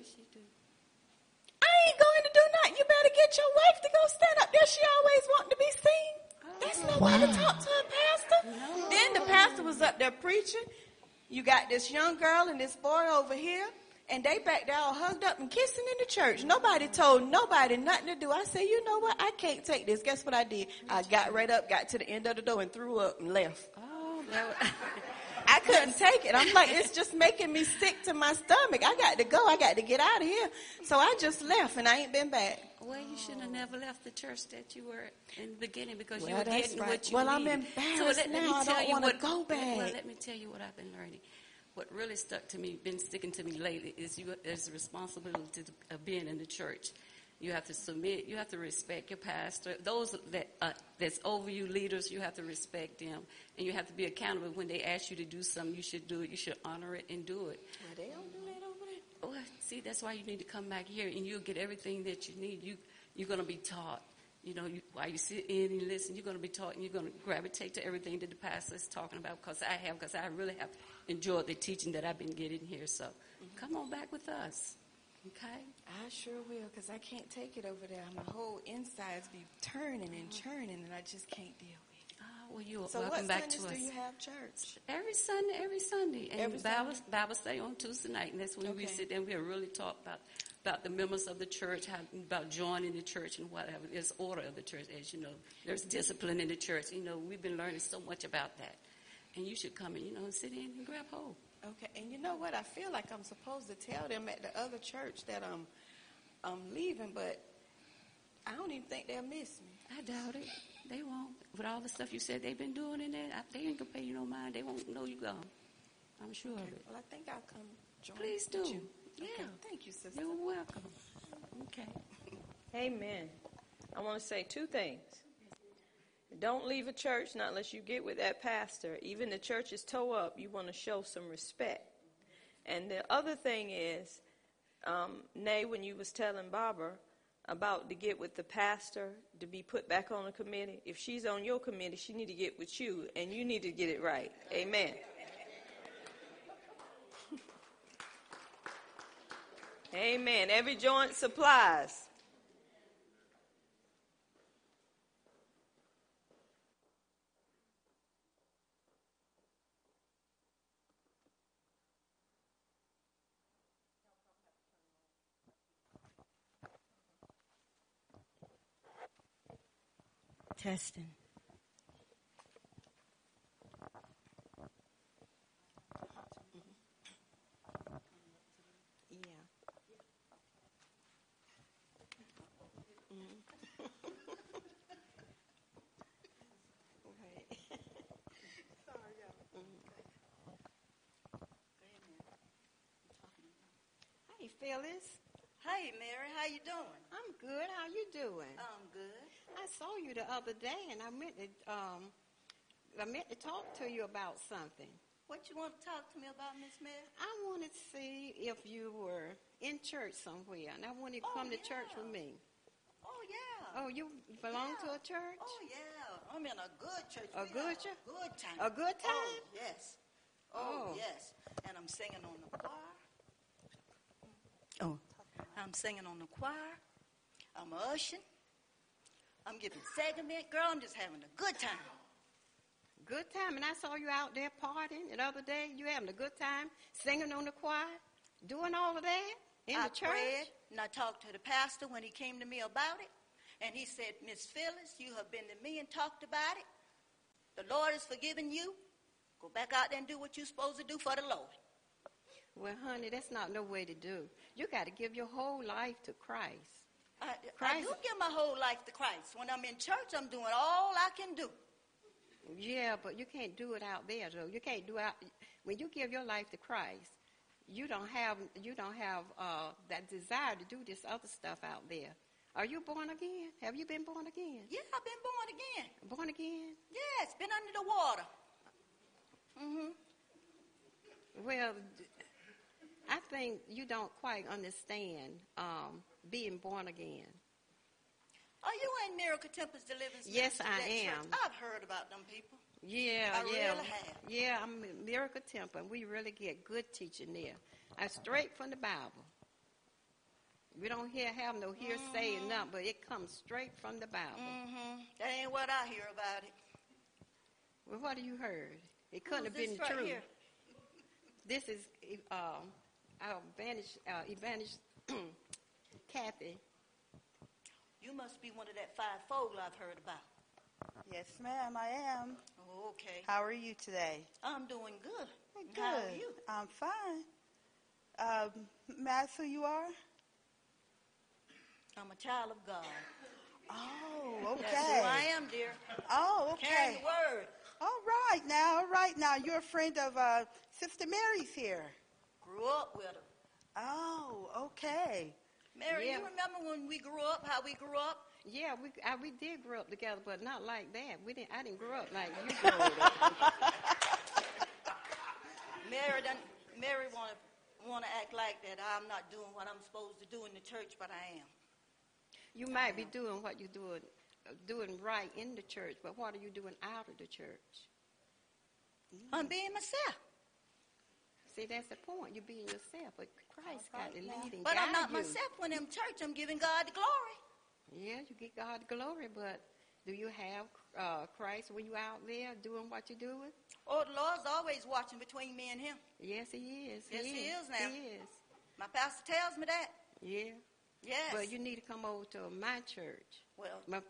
I ain't going to do nothing. You better get your wife to go stand up there. She always wanting to be seen. That's no way to talk to a pastor. Then the pastor was up there preaching. You got this young girl and this boy over here, and they back there all hugged up and kissing in the church. Nobody told nobody nothing to do. I said, you know what? I can't take this. Guess what I did? I got right up, got to the end of the door, and threw up and left. Oh, I couldn't take it. I'm like, it's just making me sick to my stomach. I got to go. I got to get out of here. So I just left, and I ain't been back. Well, you should have never left the church that you were in the beginning because you were getting right. what you Well, I'm needed. embarrassed let, let now. me I tell don't you wanna what, go Well, let me tell you what I've been learning. What really stuck to me, been sticking to me lately, is you, there's a responsibility of being in the church. You have to submit. You have to respect your pastor. Those that uh, that's over you, leaders, you have to respect them, and you have to be accountable. When they ask you to do something, you should do it. You should honor it and do it. Well, they don't do that over there. See, that's why you need to come back here, and you'll get everything that you need. You you're going to be taught. You know, you, while you sit in and listen, you're going to be talking, you're going to gravitate to everything that the pastor is talking about. Because I have, because I really have enjoyed the teaching that I've been getting here. So, mm-hmm. come on back with us, okay? I sure will, because I can't take it over there. My whole insides be turning and mm-hmm. churning, and I just can't deal with it. Oh, well, you're So welcome back Sundays to us. So what do you have church? Every Sunday, every Sunday, and Every Bible, Sunday? Bible study on Tuesday night, and that's when we sit there and we really talk about about the members of the church, how, about joining the church and whatever. There's order of the church, as you know. There's discipline in the church. You know, we've been learning so much about that, and you should come and you know sit in and grab hold. Okay, and you know what? I feel like I'm supposed to tell them at the other church that I'm I'm leaving, but I don't even think they'll miss me. I doubt it. They won't. With all the stuff you said they've been doing in there, they ain't gonna pay you no mind. They won't know you gone. I'm sure of it. Well, I think I'll come join. Please do. You. Yeah. Thank you, sister. You're welcome. Okay. Amen. I want to say two things. Don't leave a church not unless you get with that pastor. Even the church is toe up, you want to show some respect. And the other thing is, um, Nay, when you was telling Barbara about to get with the pastor to be put back on a committee, if she's on your committee, she need to get with you, and you need to get it right. Amen. Amen. Every joint supplies. Testing. Phyllis. Hey, Mary, how you doing? I'm good. How you doing? I'm good. I saw you the other day, and I meant to, um, I meant to talk to you about something. What you want to talk to me about, Miss Mary? I wanted to see if you were in church somewhere, and I wanted you to Oh, come to church with me. Oh yeah. Oh, you belong to a church? Oh yeah. I'm in a good church. A We good church? A good time. A good Oh time? yes. Oh, Oh. yes. And I'm singing on the choir. Oh, I'm singing on the choir. I'm ushering. I'm giving segment. Girl, I'm just having a good time. Good time, and I saw you out there partying the other day. You having a good time, singing on the choir, doing all of that in I the church. prayed and I talked to the pastor when he came to me about it. And he said, Miss Phyllis, you have been to me and talked about it. The Lord has forgiven you. Go back out there and do what you're supposed to do for the Lord. Well, honey, that's not no way to do. You got to give your whole life to Christ. I, I do give my whole life to Christ. When I'm in church, I'm doing all I can do. Yeah, but you can't do it out there though. You can't do out when you give your life to Christ. You don't have you don't have uh, that desire to do this other stuff out there. Are you born again? Have you been born again? Yeah, I've been born again. Born again? Yes, been under the water. Mm-hmm. Well, I think you don't quite understand um, being born again. Are you in Miracle Temple's Deliverance? Yes, I that church? am. I've heard about them people. Yeah, I yeah, really have. yeah. I'm in Miracle Temple, and we really get good teaching there. I straight from the Bible. We don't hear have no hearsay nothing, but it comes straight from the Bible. Mm-hmm. That ain't what I hear about it. Well, what have you heard? It couldn't Who's have been right truth. here? This is um, our advantage, uh, advantage Kathy. You must be one of that fivefold I've heard about. Yes, ma'am, I am. Oh, okay. How are you today? I'm doing good. Good. How are you? I'm fine. Um, may I ask who you are? I'm a child of God. Oh, okay. That's who I am, dear. Oh, okay. Carrying the word. All right now, all right now. You're a friend of uh, Sister Mary's here. Grew up with her. Oh, okay. Mary, Yeah. you remember when we grew up, how we grew up? Yeah, we I, we did grow up together, but not like that. We didn't. I didn't grow up like you grew up. Mary done, Mary wanna wanna act like that I'm not doing what I'm supposed to do in the church, but I am. You might be doing what you're doing, doing right in the church, but what are you doing out of the church? I'm being myself. See, that's the point. You're being yourself, but Christ got to lead and But I'm not you. myself when I'm church. I'm giving God the glory. Yeah, you get God the glory, but do you have uh, Christ when you out there doing what you're doing? Oh, the Lord's always watching between me and Him. Yes, He is. Yes, He is now. He is. My pastor tells me that. Yeah. Yes. But you need to come over to my church. Well, my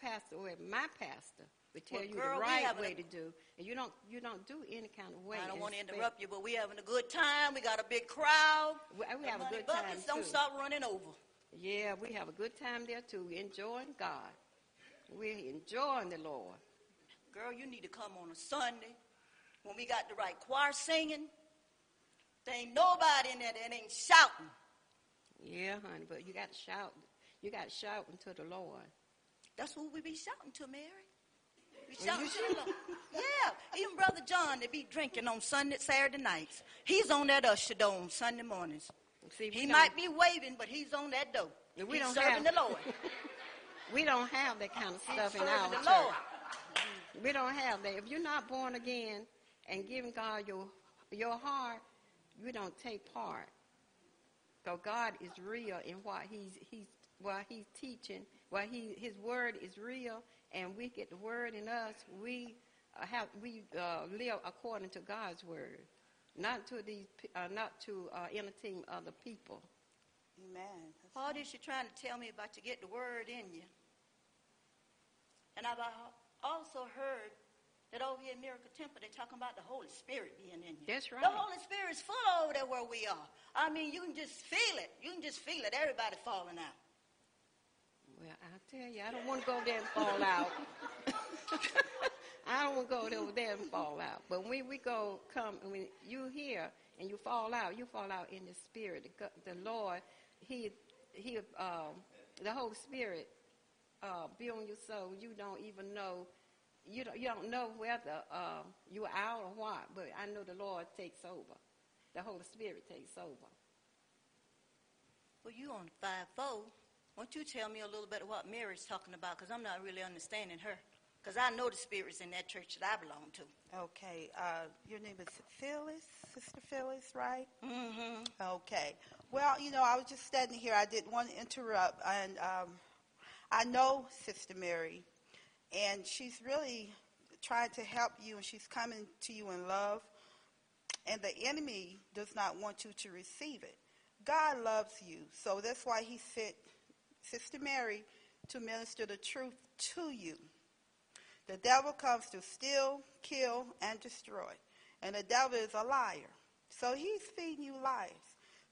pastor, or my pastor, would tell Well, you girl, the we right way a- to do, and you don't you don't do any kind of way. I don't want to interrupt you, but we having a good time. We got a big crowd. We, we have a good time buckets don't too. stop running over. Yeah, we have a good time there too, enjoying God. We're enjoying the Lord. Girl, you need to come on a Sunday when we got the right choir singing. There ain't nobody in there that ain't shouting. Yeah, honey, but you got to shout. You got to shout unto the Lord. That's what we be shouting to, Mary. We shouting to the Lord. Yeah, even Brother John, that be drinking on Sunday, Saturday nights. He's on that usher door on Sunday mornings. See, he might be waving, but he's on that door. We he's don't serving have- the Lord. We don't have that kind of He's stuff in serving our the church. Lord. Mm-hmm. We don't have that. If you're not born again and giving God your your heart, you don't take part. So God is real in what He's He's what He's teaching. What He His Word is real, and we get the Word in us. We uh, have we uh, live according to God's Word, not to these uh, not to uh, entertain other people. Amen. All this you're trying to tell me about to get the word in you. And I've also heard that over here in Miracle Temple, they're talking about the Holy Spirit being in you. That's right. The Holy Spirit's full over there where we are. I mean, you can just feel it. You can just feel it. Everybody falling out. Well, I tell you, I don't want to go there and fall out. I don't want to go over there and fall out. But when we go, come, when you here and you fall out, you fall out in the spirit. The, Lord, He, He, um, the Holy Spirit, uh, be on your soul. You don't even know. You don't, you don't know whether uh, you're out or what, but I know the Lord takes over. The Holy Spirit takes over. Well, you on five-fold. Won't you tell me a little bit of what Mary's talking about? Because I'm not really understanding her. Because I know the spirits in that church that I belong to. Okay, uh, your name is Phyllis, Sister Phyllis, right? Mm-hmm. Okay. Well, you know, I was just standing here. I didn't want to interrupt, and um, I know Sister Mary, and she's really trying to help you, and she's coming to you in love. And the enemy does not want you to receive it. God loves you, so that's why He sent Sister Mary to minister the truth to you. The devil comes to steal, kill, and destroy. And the devil is a liar. So he's feeding you lies.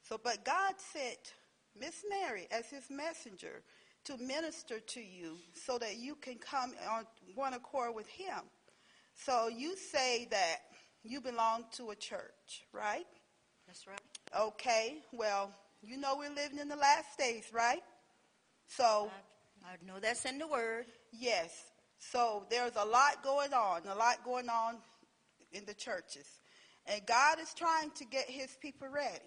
So, but God sent Miss Mary as his messenger to minister to you so that you can come on one accord with him. So you say that you belong to a church, right? That's right. Okay, well, you know we're living in the last days, right? So I know that's in the word. Yes. So there's a lot going on, a lot going on in the churches. And God is trying to get his people ready.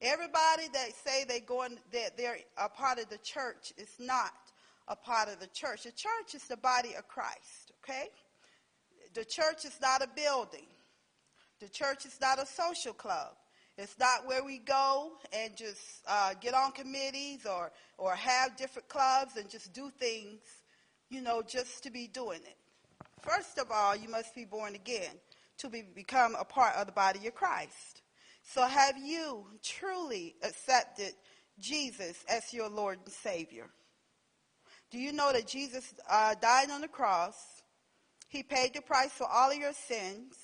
Everybody that say they going that they're a part of the church is not a part of the church. The church is the body of Christ, okay? The church is not a building. The church is not a social club. It's not where we go and just uh, get on committees or, or have different clubs and just do things, you know, just to be doing it. First of all, you must be born again to be, become a part of the body of Christ. So have you truly accepted Jesus as your Lord and Savior? Do you know that Jesus uh, died on the cross? He paid the price for all of your sins,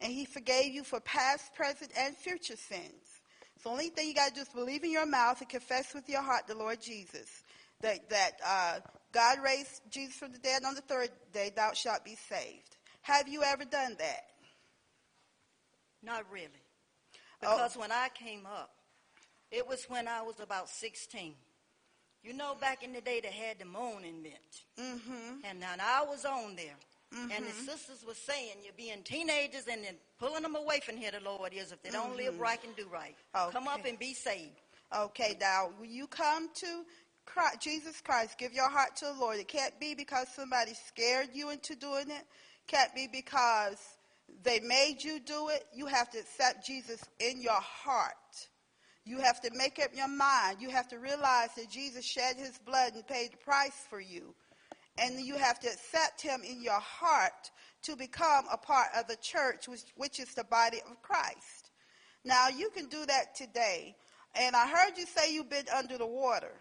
and He forgave you for past, present, and future sins. So the only thing you got to do is believe in your mouth and confess with your heart the Lord Jesus. That, that uh, God raised Jesus from the dead on the third day, thou shalt be saved. Have you ever done that? Not really. Because when I came up, it was when I was about 16. You know, back in the day, they had the moaning bench. Mm-hmm. And now I was on there. And the Mhm. sisters were saying, you're being teenagers and then pulling them away from here, the Lord is, if they don't live Mhm. right and do right. Come up and be saved. Okay, now when you come to Christ, Jesus Christ, give your heart to the Lord. It can't be because somebody scared you into doing it. Can't be because they made you do it. You have to accept Jesus in your heart. You have to make up your mind. You have to realize that Jesus shed his blood and paid the price for you. And you have to accept him in your heart to become a part of the church, which, which is the body of Christ. Now, you can do that today. And I heard you say you've been under the water.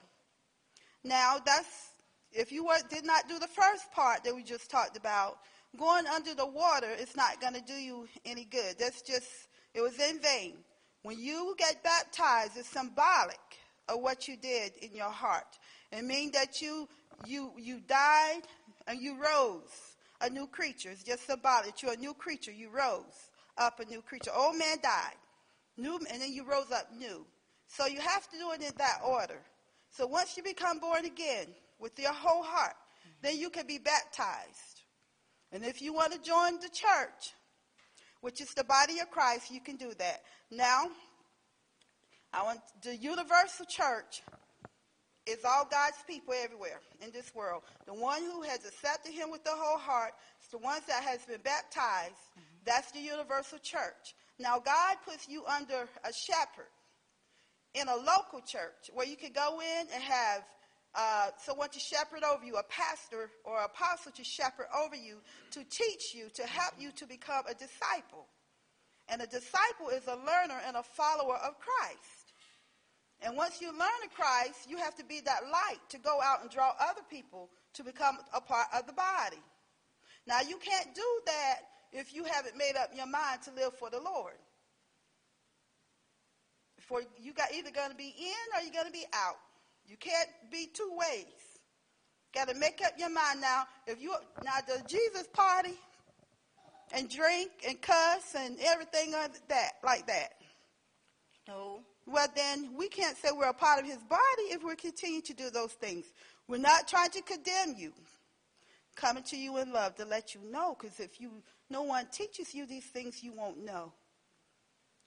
Now, that's, if you were, did not do the first part that we just talked about, going under the water is not going to do you any good. That's just, it was in vain. When you get baptized, it's symbolic of what you did in your heart. It means that you, you, you died and you rose a new creature. It's just symbolic. You're a new creature. You rose up a new creature. Old man died. New, and then you rose up new. So you have to do it in that order. So once you become born again with your whole heart, then you can be baptized. And if you want to join the church, which is the body of Christ, you can do that. Now, I want the universal church is all God's people everywhere in this world. The one who has accepted him with the whole heart, it's the ones that has been baptized. That's the universal church. Now God puts you under a shepherd in a local church where you can go in and have uh, someone to shepherd over you, a pastor or apostle to shepherd over you, to teach you, to help you to become a disciple. And a disciple is a learner and a follower of Christ. And once you learn of Christ, you have to be that light to go out and draw other people to become a part of the body. Now, you can't do that if you haven't made up your mind to live for the Lord. For you got either going to be in or you're going to be out. You can't be two ways. Got to make up your mind now. If you now the Jesus party and drink and cuss and everything like that like that. No. Well, then we can't say we're a part of His body if we continue to do those things. We're not trying to condemn you. Coming to you in love to let you know, because if you no one teaches you these things, you won't know.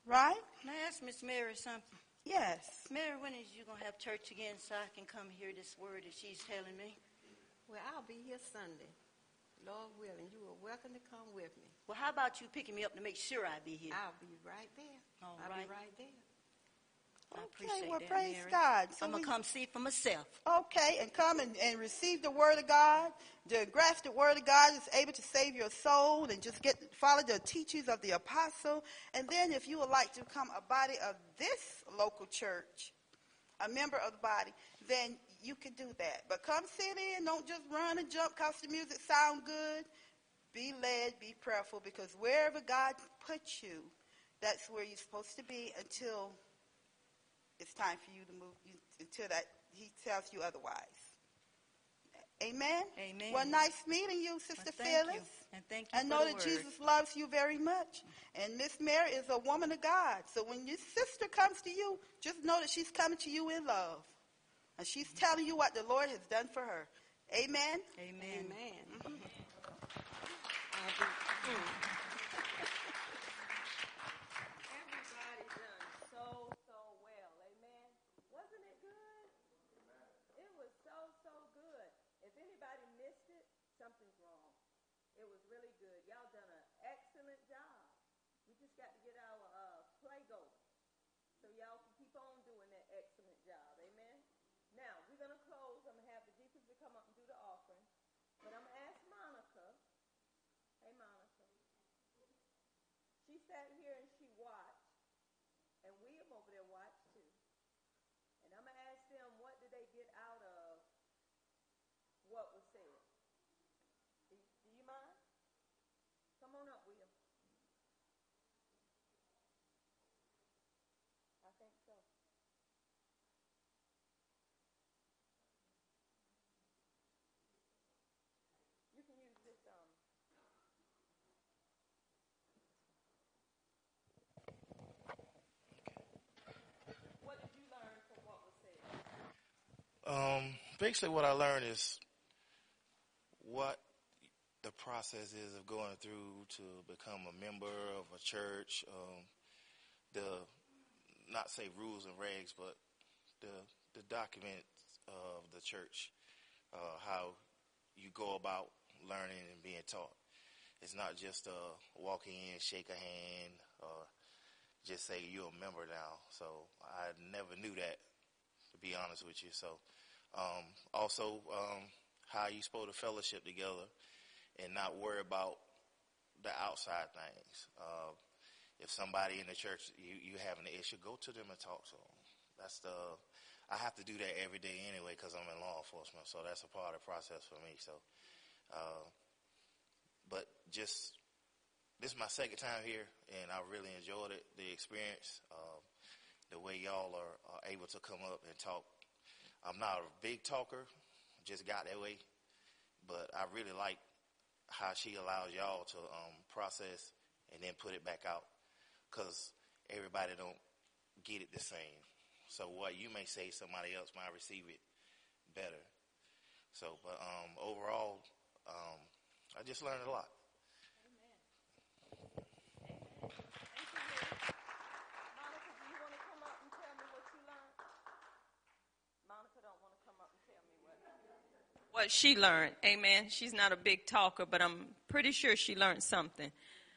Right? Can I ask Miss Mary something? Yes. Mary, when is you gonna have church again so I can come hear this word that she's telling me? Well, I'll be here Sunday. Lord willing, you are welcome to come with me. Well, how about you picking me up to make sure I be here? I'll be right there. All I'll right. be right there. Okay, well, that, praise Mary. God. So I'm gonna come see for myself. Okay, and come and, and receive the word of God. The grasp the word of God is able to save your soul and just get follow the teachings of the apostle. And then if you would like to become a body of this local church, a member of the body, then you can do that. But come sit in, don't just run and jump because the music sound good. Be led, be prayerful, because wherever God puts you, that's where you're supposed to be until it's time for you to move, you, until that He tells you otherwise. Amen. Amen. Well, nice meeting you, Sister Well, thank Phyllis. you. And thank you I for know the that word. Jesus loves you very much. And Miss Mary is a woman of God. So when your sister comes to you, just know that she's coming to you in love. And she's telling you what the Lord has done for her. Amen. Amen. Amen. Mm-hmm. Everybody done so, so well. Amen. Wasn't it good? It was so, so good. If anybody missed it, something's wrong. It was really good. Y'all done an excellent job. We just got to get our uh, play going. So y'all can keep on doing that excellent job. Amen. Now, we're going to close. I'm going to have the deacons to come up and do the offering. But I'm going to ask Monica. Hey, Monica. She sat here and she watched, and William over there watched too. And I'm gonna ask them what did they get out of what was said. Do, do you mind? Come on up, William. I think so. You can use this um. What did you learn from what was said? Um, basically, what I learned is what the process is of going through to become a member of a church. Um, the not say rules and regs, but the the documents of the church, uh, how you go about learning and being taught. It's not just uh, walk in, shake a hand, or just say you're a member now. So I never knew that, to be honest with you. So um, also um, how you supposed to fellowship together and not worry about the outside things. Uh, if somebody in the church you you having an issue, go to them and talk to them. That's the I have to do that every day anyway because I'm in law enforcement, so that's a part of the process for me. So, uh, but just this is my second time here, and I really enjoyed it. The experience, uh, the way y'all are, are able to come up and talk. I'm not a big talker, just got that way, but I really like how she allows y'all to um, process and then put it back out, because everybody don't get it the same. So what you may say, somebody else might receive it better. So, but um, overall, um, I just learned a lot. Monica, do you want to come up and tell me what you learned? Monica don't want to come up and tell me what. What she learned, amen. She's not a big talker, but I'm pretty sure she learned something.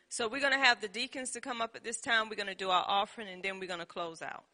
So we're going to have the deacons to come up at this time. We're going to do our offering, and then we're going to close out.